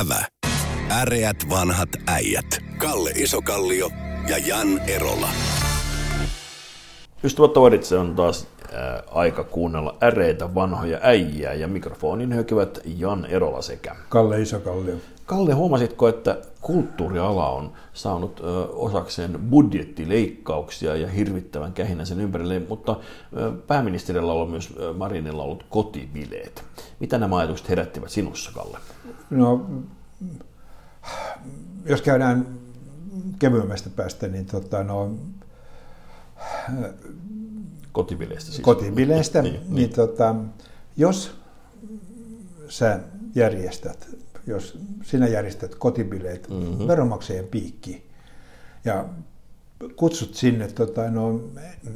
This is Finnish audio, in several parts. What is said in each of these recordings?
Ävä. Äreät vanhat äijät. Kalle Isokallio ja Jan Erola. Ystävät toverit, se on taas ää, aika kuunnella äreitä vanhoja äijää ja mikrofonin hökivät Jan Erola sekä Kalle Isokallio. Kalle, huomasitko, että kulttuuriala on saanut ö, osakseen budjettileikkauksia ja hirvittävän kähinä sen ympärille, mutta ö, pääministerillä on myös ö, Marinilla ollut kotibileet. Mitä nämä ajatukset herättivät sinussa, Kalle? No, jos käydään kevyemmästä päästä, niin tota, no, Kotibileistä siis. kotibileistä, Niin, niin, niin. tota, jos sä järjestät, jos sinä järjestät kotibileet mm-hmm. veronmaksajien piikki ja kutsut sinne tota, no,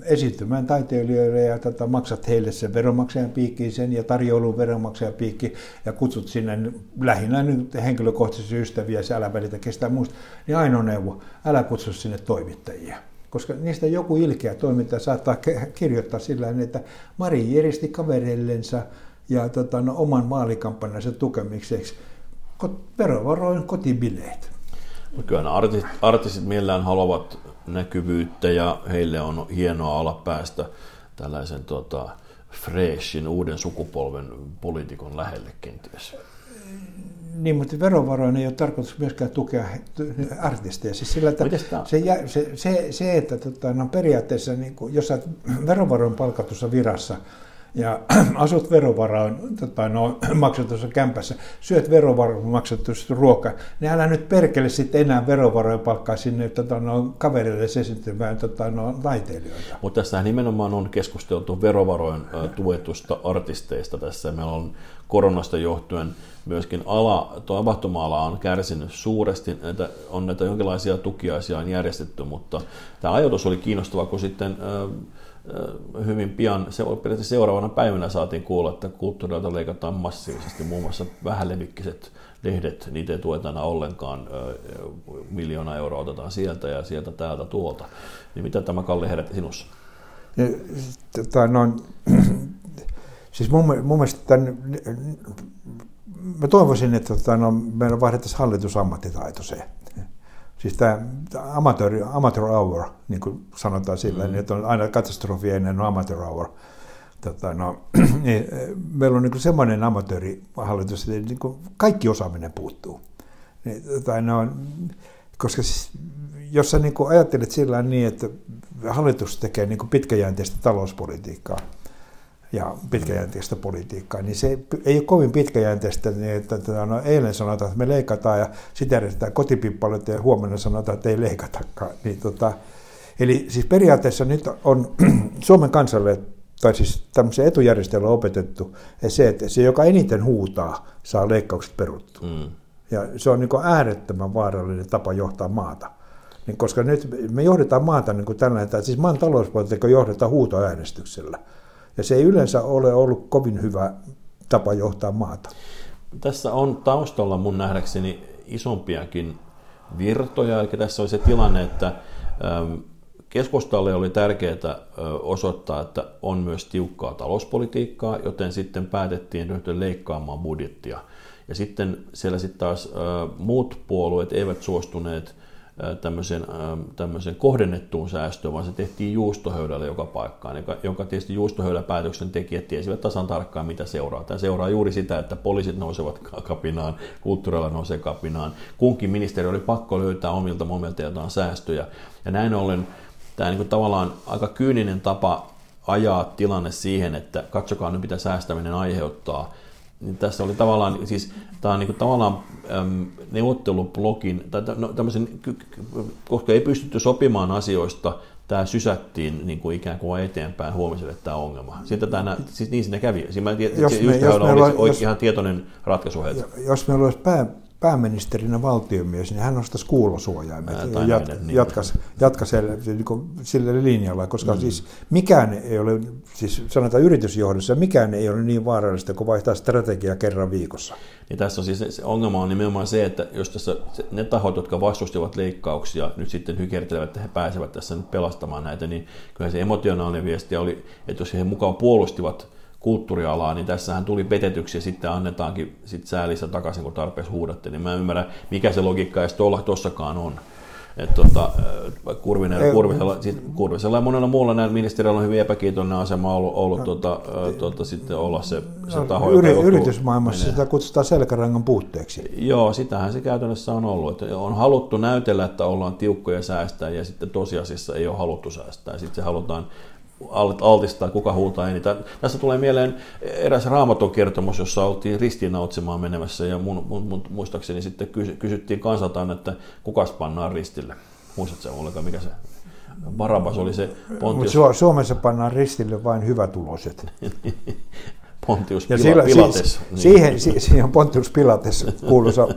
esiintymään taiteilijoille ja tota, maksat heille sen veronmaksajan piikkiin sen ja tarjoulun veronmaksajan piikki ja kutsut sinne lähinnä nyt henkilökohtaisia ystäviä, ja älä välitä kestä muusta, niin ainoa neuvo, älä kutsu sinne toimittajia. Koska niistä joku ilkeä toimittaja saattaa kirjoittaa sillä tavalla, että Mari järjesti kavereillensa ja tota, no, oman vaalikampanjansa tukemiseksi verovaroin kotibileet. Kyllä artistit, artistit mielellään haluavat näkyvyyttä ja heille on hienoa olla päästä tällaisen tota, freshin, uuden sukupolven poliitikon lähelle kenties. Niin, mutta verovaroin ei ole tarkoitus myöskään tukea artisteja. Siis sillä, että se, se, se, se, että tota, no periaatteessa, niin kuin, jos olet verovaroin palkatussa virassa ja asut verovaroin tota, no, maksetussa kämpässä, syöt verovaroin maksetusta ruokaa, niin älä nyt perkele sitten enää verovaroin palkkaa sinne tota, no, kaverille esiintymään tota, no, taiteilijoita. Mutta tässähän nimenomaan on keskusteltu verovaroin ö, tuetusta artisteista tässä. Meillä on koronasta johtuen myöskin ala, tapahtuma-ala on kärsinyt suuresti. Näitä, on näitä jonkinlaisia tukiaisia on järjestetty, mutta tämä ajatus oli kiinnostava, kun sitten hyvin pian, seuraavana päivänä saatiin kuulla, että kulttuurilta leikataan massiivisesti, muun muassa vähälevikkiset lehdet, niitä ei tueta enää ollenkaan, miljoona euroa otetaan sieltä ja sieltä täältä tuolta. Niin mitä tämä Kalle herätti sinussa? Tota, no, siis mun, mun mielestä tämän, mä toivoisin, että tota, no, meillä vaihdettaisiin hallitusammattitaitoiseen. Siis tämä amateur, amateur hour, niin kuin sanotaan sillä, mm. niin, että on aina katastrofi ennen amateur hour. Tota, no, niin, meillä on niin semmoinen amatöörihallitus, että niin kuin kaikki osaaminen puuttuu. Niin, tota, no, koska siis, jos sä niin kuin ajattelet sillä niin, että hallitus tekee niin kuin pitkäjänteistä talouspolitiikkaa ja pitkäjänteistä politiikkaa, niin se ei ole kovin pitkäjänteistä, niin että tota, no, eilen sanotaan, että me leikataan ja sitten järjestetään kotipippaloita ja huomenna sanotaan, että ei leikatakaan. Niin, tota, eli siis periaatteessa nyt on Suomen kansalle tai siis tämmöisen etujärjestelmän opetettu että se, että se, joka eniten huutaa, saa leikkaukset peruttua. Mm. Ja se on niin kuin äärettömän vaarallinen tapa johtaa maata. Niin koska nyt me johdetaan maata niin kuin tällainen, että siis maan talouspolitiikka johdetaan huutoäänestyksellä. Ja se ei yleensä ole ollut kovin hyvä tapa johtaa maata. Tässä on taustalla mun nähdäkseni isompiakin virtoja, eli tässä oli se tilanne, että äm, keskustalle oli tärkeää ö, osoittaa, että on myös tiukkaa talouspolitiikkaa, joten sitten päätettiin ryhtyä leikkaamaan budjettia. Ja sitten siellä sitten taas ö, muut puolueet eivät suostuneet ö, tämmöisen kohdennettuun säästöön, vaan se tehtiin juustohöydällä joka paikkaan, joka, jonka tietysti juustohöydäpäätöksen tekijät tiesivät tasan tarkkaan, mitä seuraa. Tämä seuraa juuri sitä, että poliisit nousevat kapinaan, kulttuurilla nousee kapinaan. Kunkin ministeri oli pakko löytää omilta momentilta jotain säästöjä. Ja näin ollen tämä niin kuin tavallaan aika kyyninen tapa ajaa tilanne siihen, että katsokaa nyt mitä säästäminen aiheuttaa. Niin tässä oli tavallaan, siis tämä on niin kuin tavallaan äm, neuvottelublogin, tai no, tämmöisen, koska ei pystytty sopimaan asioista, tämä sysättiin niin kuin ikään kuin eteenpäin huomiselle tämä ongelma. Sitten tämä, siis niin siinä kävi. Siinä mä tiedän, Jos me- jos oli meillä on- oikein jos- ihan tietoinen ratkaisu heiltä. Jos meillä olisi pää, pääministerinä valtiomies, niin hän nostaisi kuulosuojaimet ja jat, niin. jatkaisi, jatkaisi niin kuin sille linjalla, koska mm. siis mikään ei ole, siis sanotaan yritysjohdossa, mikään ei ole niin vaarallista kuin vaihtaa strategiaa kerran viikossa. Niin tässä on siis se ongelma on nimenomaan se, että jos tässä ne tahot, jotka vastustivat leikkauksia, nyt sitten hykertelevät, että he pääsevät tässä nyt pelastamaan näitä, niin kyllä se emotionaalinen viesti oli, että jos he mukaan puolustivat kulttuurialaa, niin tässähän tuli petetyksi ja sitten annetaankin sit säälistä takaisin, kun tarpeeksi huudatte. Niin mä en ymmärrä, mikä se logiikka edes tuolla tossakaan on. Että tota, Kurvinen, Kurvisella, siis Kurvisella ja monella muulla näillä ministeriöillä on hyvin epäkiitollinen asema ollut, ollut no, tota, tota, sitten olla se, se no, taho, yri, Yritysmaailmassa menee. sitä kutsutaan selkärangan puutteeksi. Joo, sitähän se käytännössä on ollut. Että on haluttu näytellä, että ollaan tiukkoja säästää ja sitten tosiasiassa ei ole haluttu säästää. Sitten se halutaan altistaa, kuka huutaa eniten. Tässä tulee mieleen eräs raamaton kertomus, jossa oltiin ristiinnautsemaan menemässä ja mun, mun, mun, muistaakseni sitten kysyttiin kansaltaan, että kuka pannaan ristille. Muistatko se ollenkaan, mikä se Barabas oli se Pontius. Su- Suomessa pannaan ristille vain hyvätuloiset. Pontius Pila- sillä, Pilates. Si- niin. siihen, si- siihen on Pontius Pilates, kuuluisa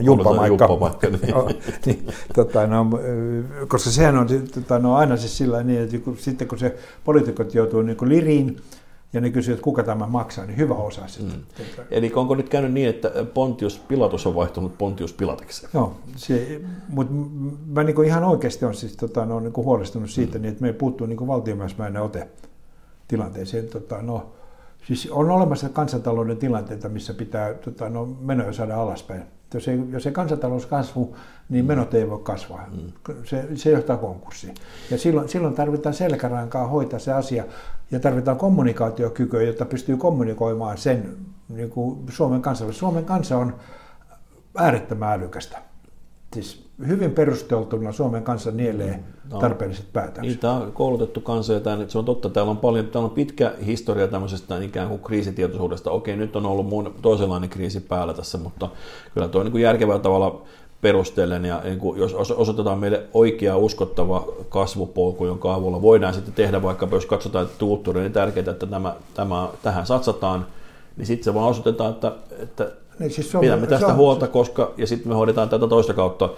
jumppamaikka. jumppamaikka niin. no, niin, tota, no, koska sehän on tota, no, aina siis sillä niin, että kun, sitten kun se poliitikot joutuu niin kuin liriin, ja ne kysyvät, että kuka tämä maksaa, niin hyvä osa sitä. Mm. Eli onko nyt käynyt niin, että Pontius Pilatus on vaihtunut Pontius Pilateksi? Joo, se, mutta mä niin ihan oikeasti olen siis, tota, no, niin huolestunut siitä, mm. niin, että me puuttuu niin valtiomiesmäinen ote tilanteeseen. Tota, no, Siis on olemassa kansantalouden tilanteita, missä pitää tota, no, menoja saada alaspäin. Jos ei, jos ei kansantalous kasvu, niin menot ei voi kasvaa. Mm. Se, se johtaa konkurssiin. Ja silloin, silloin tarvitaan selkärankaa hoitaa se asia ja tarvitaan kommunikaatiokykyä, jotta pystyy kommunikoimaan sen niin kuin Suomen kansalle. Suomen kansa on äärettömän älykästä. Siis hyvin perusteltuna Suomen kanssa nielee no, tarpeelliset päätökset. Niin, tämä on koulutettu kansa ja tämä, se on totta, täällä on, paljon, täällä on pitkä historia tämmöisestä ikään kuin kriisitietoisuudesta. Okei, nyt on ollut muun, toisenlainen kriisi päällä tässä, mutta kyllä tuo niin kuin järkevällä tavalla perustellen ja niin kuin jos osoitetaan meille oikea uskottava kasvupolku, jonka avulla voidaan sitten tehdä vaikka, jos katsotaan että kulttuuri, niin tärkeää, että tämä, tämä, tähän satsataan, niin sitten se vaan osoitetaan, että, että niin siis Suomen, pidämme tästä on, huolta, koska, ja sitten me hoidetaan tätä toista kautta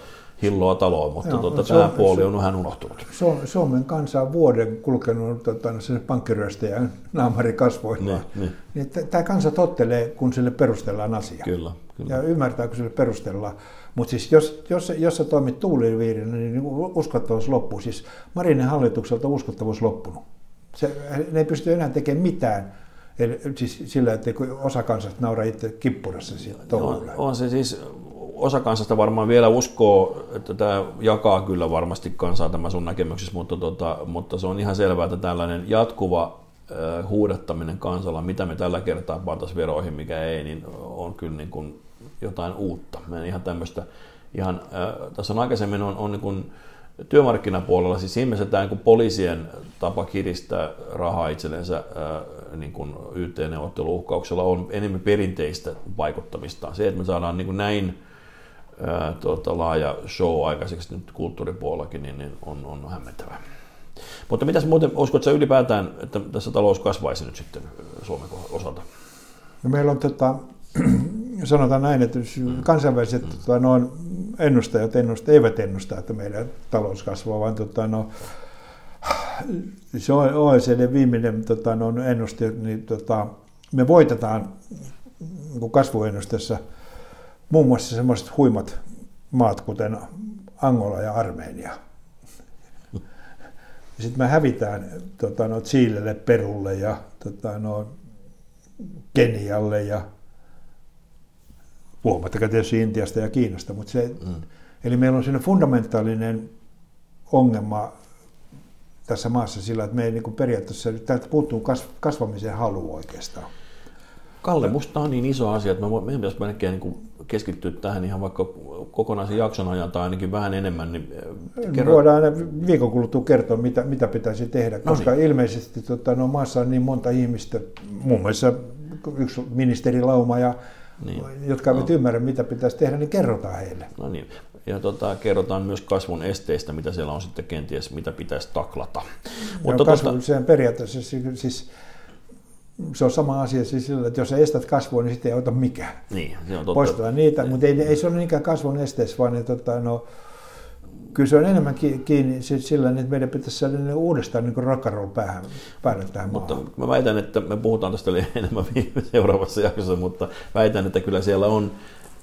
hilloa taloon, mutta Joo, tuota, tämä puoli on vähän unohtunut. Suomen kansa on vuoden kulkenut tota, pankkiryöstäjän naamari kasvoillaan. Niin, niin. niin tämä kansa tottelee, kun sille perustellaan asia. Kyllä, kyllä. Ja ymmärtää, kun sille perustellaan. Mutta siis jos, jos, jos sä toimit tuuliviirinä, niin uskottavuus loppuu. Siis Marinin hallitukselta uskottavuus loppunut. Se, ne ei pysty enää tekemään mitään. Eli, siis sillä, että osa kansasta nauraa itse kippurassa on, on se siis osa kansasta varmaan vielä uskoo, että tämä jakaa kyllä varmasti kansaa tämä sun näkemyksessä, mutta, tota, mutta se on ihan selvää, että tällainen jatkuva huudattaminen kansalla, mitä me tällä kertaa pantaisiin veroihin, mikä ei, niin on kyllä niin kuin jotain uutta. Me ihan tämmöistä, ihan, tässä on aikaisemmin on, on niin kuin, työmarkkinapuolella, siis ihmiset tämä niin poliisien tapa kiristää rahaa itsellensä niin kuin YT-neuvotteluuhkauksella on enemmän perinteistä vaikuttamista. Se, että me saadaan niin kuin näin ää, tuota, laaja show aikaiseksi nyt kulttuuripuolellakin, niin, niin on, on hämmentävää. Mutta mitäs muuten, uskotko sä ylipäätään, että tässä talous kasvaisi nyt sitten Suomen osalta? No meillä on tota, sanotaan näin, että kansainväliset mm. tota, no, ennustajat ennusta, eivät ennusta, että meidän talous kasvaa, vaan tota, no, se OECD viimeinen tota, no, ennuste, niin tota, me voitetaan niin kasvuennusteessa muun muassa semmoiset huimat maat, kuten Angola ja Armenia. Sitten me hävitään tota, no, Chiilelle, Perulle ja tota, no, Kenialle ja puhumattakaan tietysti Intiasta ja Kiinasta, mutta se, mm. eli meillä on siinä fundamentaalinen ongelma tässä maassa sillä, että me ei niin periaatteessa, täältä puuttuu kasvamisen halu oikeastaan. Kalle, musta on niin iso asia, että meidän pitäisi melkein niin keskittyä tähän ihan vaikka kokonaisen jakson ajan tai ainakin vähän enemmän. Niin eh, kerro... Voidaan aina viikon kuluttua kertoa, mitä, mitä pitäisi tehdä, no koska niin. ilmeisesti tota, no, maassa on niin monta ihmistä, muun muassa yksi ministerilauma, ja, niin. jotka eivät no. ymmärrä, mitä pitäisi tehdä, niin kerrotaan heille. No niin, ja tota, kerrotaan myös kasvun esteistä, mitä siellä on sitten kenties, mitä pitäisi taklata. Mutta kasvu, tota... se periaatteessa siis se on sama asia siis sillä, että jos estät kasvua, niin sitten ei auta mikään. Niin, se on totta. Poistetaan niitä, mutta ei, ei se ole niinkään kasvun esteessä, vaan että, tota, no, kyllä se on enemmän kiinni sillä, että meidän pitäisi saada uudestaan niin roll päähän, päälle tähän Mutta maahan. mä väitän, että me puhutaan tästä enemmän seuraavassa jaksossa, mutta väitän, että kyllä siellä on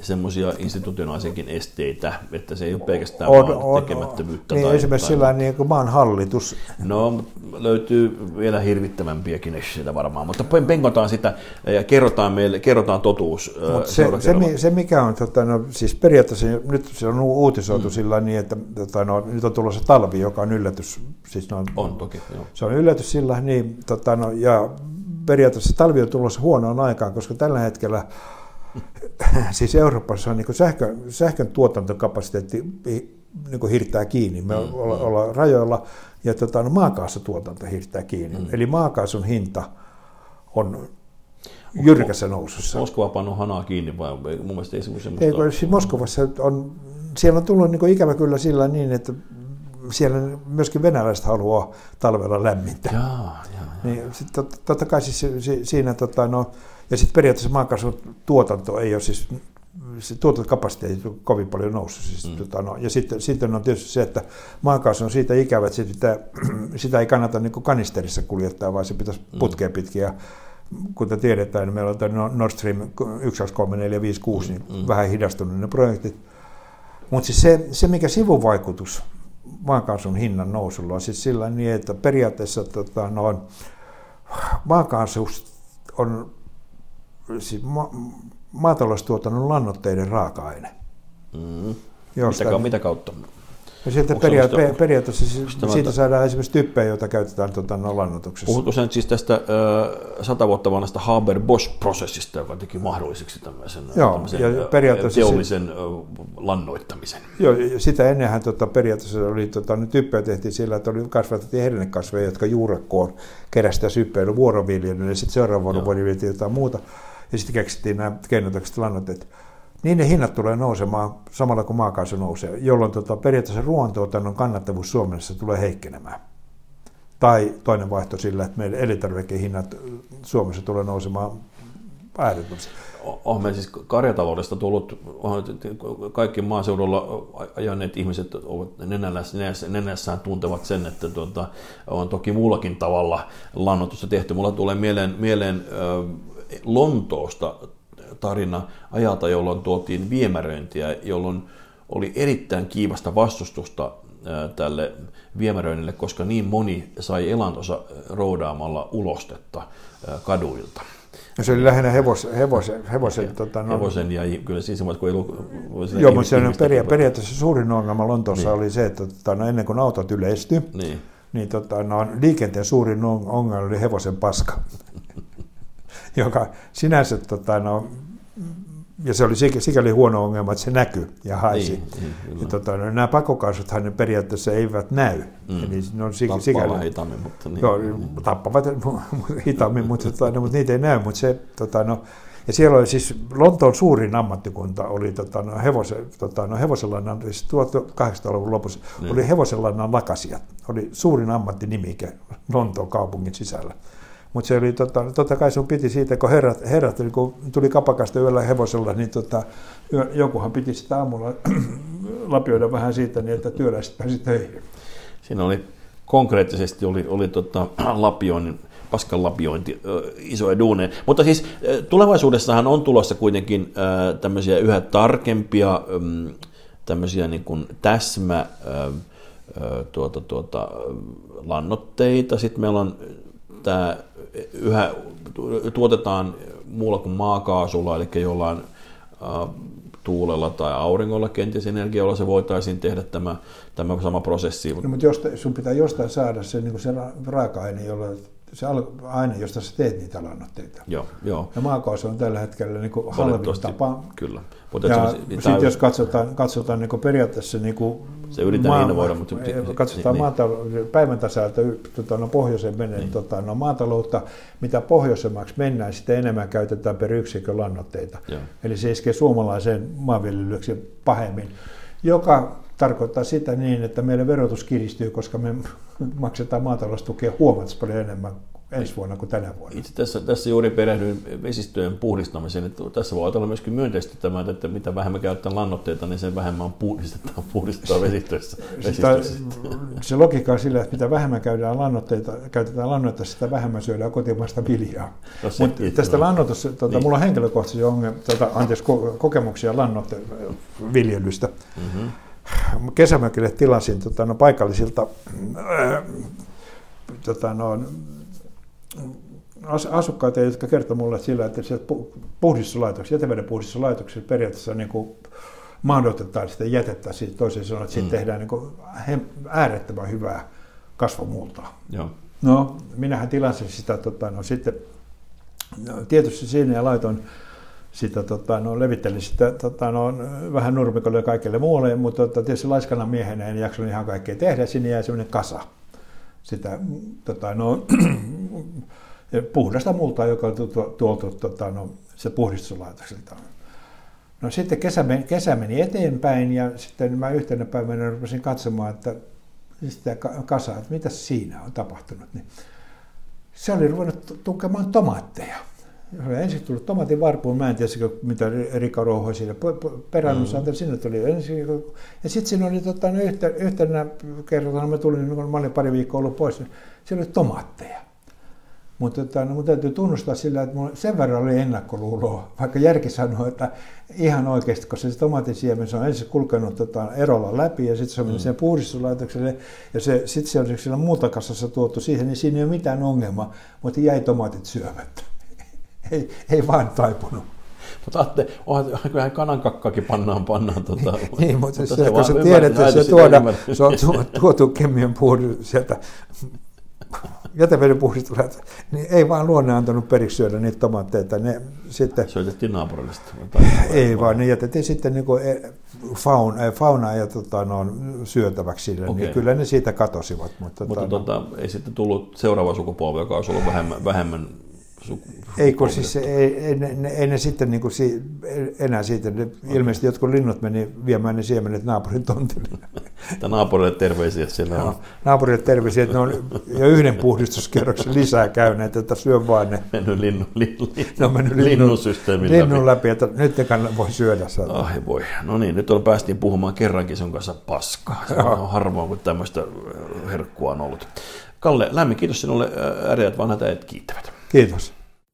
semmoisia institutionaalisiakin esteitä, että se ei ole pelkästään On, vaan on, tekemättömyyttä. niin tai, esimerkiksi tai, sillä niin kuin maan hallitus, No, löytyy vielä hirvittävämpiä esseitä varmaan, mutta penkotaan sitä ja kerrotaan meille, kerrotaan totuus. Mutta se, se, se, mikä on, tota, no, siis periaatteessa nyt se on uutisoitu Mm. sillä niin, että tota, no, nyt on tulossa talvi, joka on yllätys. Siis no, On toki, joo. Se on yllätys sillä niin, tota, no, ja periaatteessa talvi on tulossa huonoon aikaan, koska tällä hetkellä siis Euroopassa on niin sähkö, sähkön tuotantokapasiteetti niin kuin hirttää kiinni. Me mm, olla, ollaan rajoilla ja tota, no, maakaasutuotanto hirttää kiinni. Mm. Eli maakaasun hinta on jyrkässä nousussa. Moskova pannut hanaa kiinni vai mun mielestä ei semmoista... Ei, kun siis Moskovassa on, siellä on tullut niin ikävä kyllä sillä niin, että siellä myöskin venäläiset haluaa talvella lämmintä. Jaa, jaa. Niin, sit tot, totta kai siis si- siinä, tota, no, ja sitten periaatteessa maakaasun tuotanto ei ole siis, se tuotantokapasiteetti on kovin paljon noussut. Siis, mm. tota, no, ja sitten, sitten on tietysti se, että maakaasu on siitä ikävä, että sitä, sitä ei kannata niin kanisterissa kuljettaa, vaan se pitäisi putkea pitkin. Ja kuten tiedetään, niin meillä on tämä Nord Stream 1, 2, 3, 4, 5, 6, niin mm. vähän hidastunut ne projektit. Mutta siis se, se, mikä sivuvaikutus maakaasun hinnan nousulla on siis sillä niin, että periaatteessa tota, no, maakaasu on siis ma, maataloustuotannon lannoitteiden raaka-aine. Mm. Josta, Mitä, mitä kautta? ja sieltä se peria- sitä- pe- periaatteessa siis, sitä siitä mä- saadaan esimerkiksi typpeä, jota käytetään no, lannoituksessa. Puhutko sen siis tästä ö, sata vuotta vanhasta Haber-Bosch-prosessista, joka teki mahdolliseksi tämmöisen, Joo, tämmöisen ja periaatteessa teollisen ö, lannoittamisen? Joo, ja sitä ennenhän tota, periaatteessa oli, tota, ne typpejä tehtiin sillä, että oli kasvatettiin hernekasveja, jotka juurekkoon kerästä syppeilyä vuoroviljelyyn, ja sitten seuraavan vuoden viljeltiin jotain muuta, ja sitten keksittiin nämä keinotekstiset lannoitteet. Niin ne hinnat tulee nousemaan samalla kuin maakaasu nousee, jolloin tota, periaatteessa ruoantuotannon kannattavuus Suomessa tulee heikkenemään. Tai toinen vaihto sillä, että meidän elintarvikehinnat Suomessa tulee nousemaan äärettömästi. On meillä siis karjataloudesta tullut, kaikki maaseudulla ajaneet ihmiset ovat nenässä, nenässä, nenässään tuntevat sen, että tuota, on toki muullakin tavalla lannoitusta tehty. Mulla tulee mieleen, mieleen Lontoosta tarina ajalta, jolloin tuotiin viemäröintiä, jolloin oli erittäin kiivasta vastustusta tälle viemäröinnille, koska niin moni sai elantonsa roudaamalla ulostetta kaduilta. No se oli lähinnä hevos, hevosen, hevosen, tota, no, Hevosen ja kyllä siis kun ei ollut... Joo, mutta se on peria- periaatteessa suurin ongelma Lontoossa Niin. oli se, että tota, no, ennen kuin autot yleistyi, Niin. niin tota, no, liikenteen suurin on- ongelma oli hevosen paska, joka sinänsä, tota, no, ja se oli sikä- sikäli huono ongelma, että se näkyi ja haisi. Niin, niin, kyllä. ja, tota, no, nämä pakokaasuthan ne periaatteessa eivät näy. Mm. Eli ne on Tappaa sikäli, hitaammin, mutta niin. Joo, tappavat hitaammin, mutta, tota, no, mutta niitä ei näy. Mutta se, tota, no, ja siellä oli siis Lontoon suurin ammattikunta oli tota, no, hevosen, tota, no, hevosenlannan, siis 1800-luvun lopussa, Niin. niin. oli hevosenlannan lakasijat. Oli suurin ammattinimike Lontoon kaupungin sisällä. Mutta se oli, tota, totta kai sun piti siitä, kun herrat, herrat kun tuli kapakasta yöllä hevosella, niin tota, jokuhan piti sitä aamulla lapioida vähän siitä, niin että työläiset pääsi töihin. Siinä oli konkreettisesti oli, oli tota, lapioinnin, paskan lapiointi isoja duuneja. Mutta siis tulevaisuudessahan on tulossa kuitenkin tämmöisiä yhä tarkempia ym, tämmöisiä niin kuin täsmä tuota, tuota, lannoitteita. Sitten meillä on tämä yhä tu- tuotetaan muulla kuin maakaasulla, eli jollain tuulella tai auringolla kenties energialla se voitaisiin tehdä tämä, tämä sama prosessi. No, mutta josta, sun pitää jostain saada se, niin se ra- raaka-aine, jolla, se aine, josta sä teet niitä lannoitteita. Joo, joo. Ja maakaasu on tällä hetkellä niin halvin tapa. Kyllä. Mutta Ja sitten jos katsotaan, katsotaan niin periaatteessa niin kuin Se yritetään innovoida, mutta- katsotaan niin. niin, päivän tasalta tota, no, pohjoiseen menee niin. tota, no, maataloutta, mitä pohjoisemmaksi mennään, sitä enemmän käytetään per yksikö lannoitteita. Joo. Eli se iskee suomalaiseen maanviljelykseen pahemmin, joka tarkoittaa sitä niin, että meidän verotus kiristyy, koska me maksetaan maataloustukea huomattavasti paljon enemmän ensi vuonna kuin tänä vuonna. Itse tässä, tässä juuri perehdyin vesistöjen puhdistamiseen. Että tässä voi ajatella myöskin myönteisesti tämä, että mitä vähemmän käytetään lannoitteita, niin sen vähemmän puhdistetaan, puhdistetaan vesistöissä. vesistöissä. se logiikka on sillä, että mitä vähemmän käytetään lannoitteita, käytetään lannoitteita, sitä vähemmän syödään kotimaista viljaa. No, Mutta tästä lannoitusta, tuota, niin. mulla on henkilökohtaisia ongelmia, tuota, anteeksi, kokemuksia lannoitteviljelystä. Mm-hmm. Kesämökille tilasin tuota, no, paikallisilta äh, tota, no, asukkaita, jotka kertovat mulle sillä, että se puhdistuslaitoksessa, jäteveden puhdistuslaitoksessa periaatteessa niin kuin mahdotetaan sitä jätettä, siis toisin sanoen, että siitä mm. tehdään niin kuin äärettömän hyvää kasvomultaa. Joo. No, minähän tilasin sitä, tota, no sitten no, tietysti siinä ja laitoin sitä, tota, no, levittelin sitä tota, no, vähän nurmikolle ja kaikille muualle, mutta tota, tietysti laiskana miehenä en jaksanut ihan kaikkea tehdä, sinne jäi semmoinen kasa sitä tota, no, puhdasta multaa, joka on tuotu tota, no, se puhdistuslaitokselta. No sitten kesä meni, kesä meni eteenpäin ja sitten mä yhtenä päivänä rupesin katsomaan, että sitä kasaa, että mitä siinä on tapahtunut. Niin se oli ruvennut tukemaan tomaatteja. Se oli ensin tullut tomaatin varpuun, mä en tiedä mitä Rika Rouho siinä perään mm. sinne tuli ensin. Ja sitten siinä oli tota, no yhtenä, yhtenä kerralla, mä tulin, kun mä olin pari viikkoa ollut pois, niin siellä oli tomaatteja. Mutta tota, no, mun täytyy tunnustaa sillä, että mulla sen verran oli ennakkoluuloa, vaikka järki sanoo, että ihan oikeasti, koska se tomaatisiemen on ensin kulkenut tota, erolla läpi ja sitten se on mennyt mm. sen puhdistuslaitokselle ja se, sitten se on siellä muutakasassa tuotu siihen, niin siinä ei ole mitään ongelmaa, mutta jäi tomaatit syömättä. Ei, ei vaan taipunut. Mutta ajatte, onhan kyllähän kanankakkakin pannaan, pannaan tota, niin, mutta, mutta se, se kun sä tiedät, että se, tuoda, se on tuotu kemian puhdus sieltä jäteveden puhdistujat, niin ei vaan luonne antanut periksi syödä niitä tomaatteita. Ne sitten, Syötettiin naapurillista? Ei vaan, ne jätettiin sitten niin kuin fauna, fauna ja tota, no, syötäväksi sille, okay. niin kyllä ne siitä katosivat. Mutta, mutta tota, no, ei sitten tullut seuraava sukupolvi, joka olisi ollut vähemmän, vähemmän ei, kun siis ei, ei, ne, ei ne sitten niin kuin si, enää siitä, ne, okay. ilmeisesti jotkut linnut meni viemään ne siemenet naapurin tontille. Tämä naapurille terveisiä, että siellä on. Naapurille terveisiä, että ne on jo yhden puhdistuskerroksen lisää käyneet, että syö vaan ne. Mennyt linnu, linnu, ne on mennyt linnun, systeemin linnun läpi. että nyt ne kann, voi syödä. Ai voi. No niin, nyt on päästiin puhumaan kerrankin sun kanssa paskaa. Se on harvoin, kun tämmöistä herkkua on ollut. Kalle, lämmin kiitos sinulle. Äreät vanhat äijät kiittävät. Kiitos.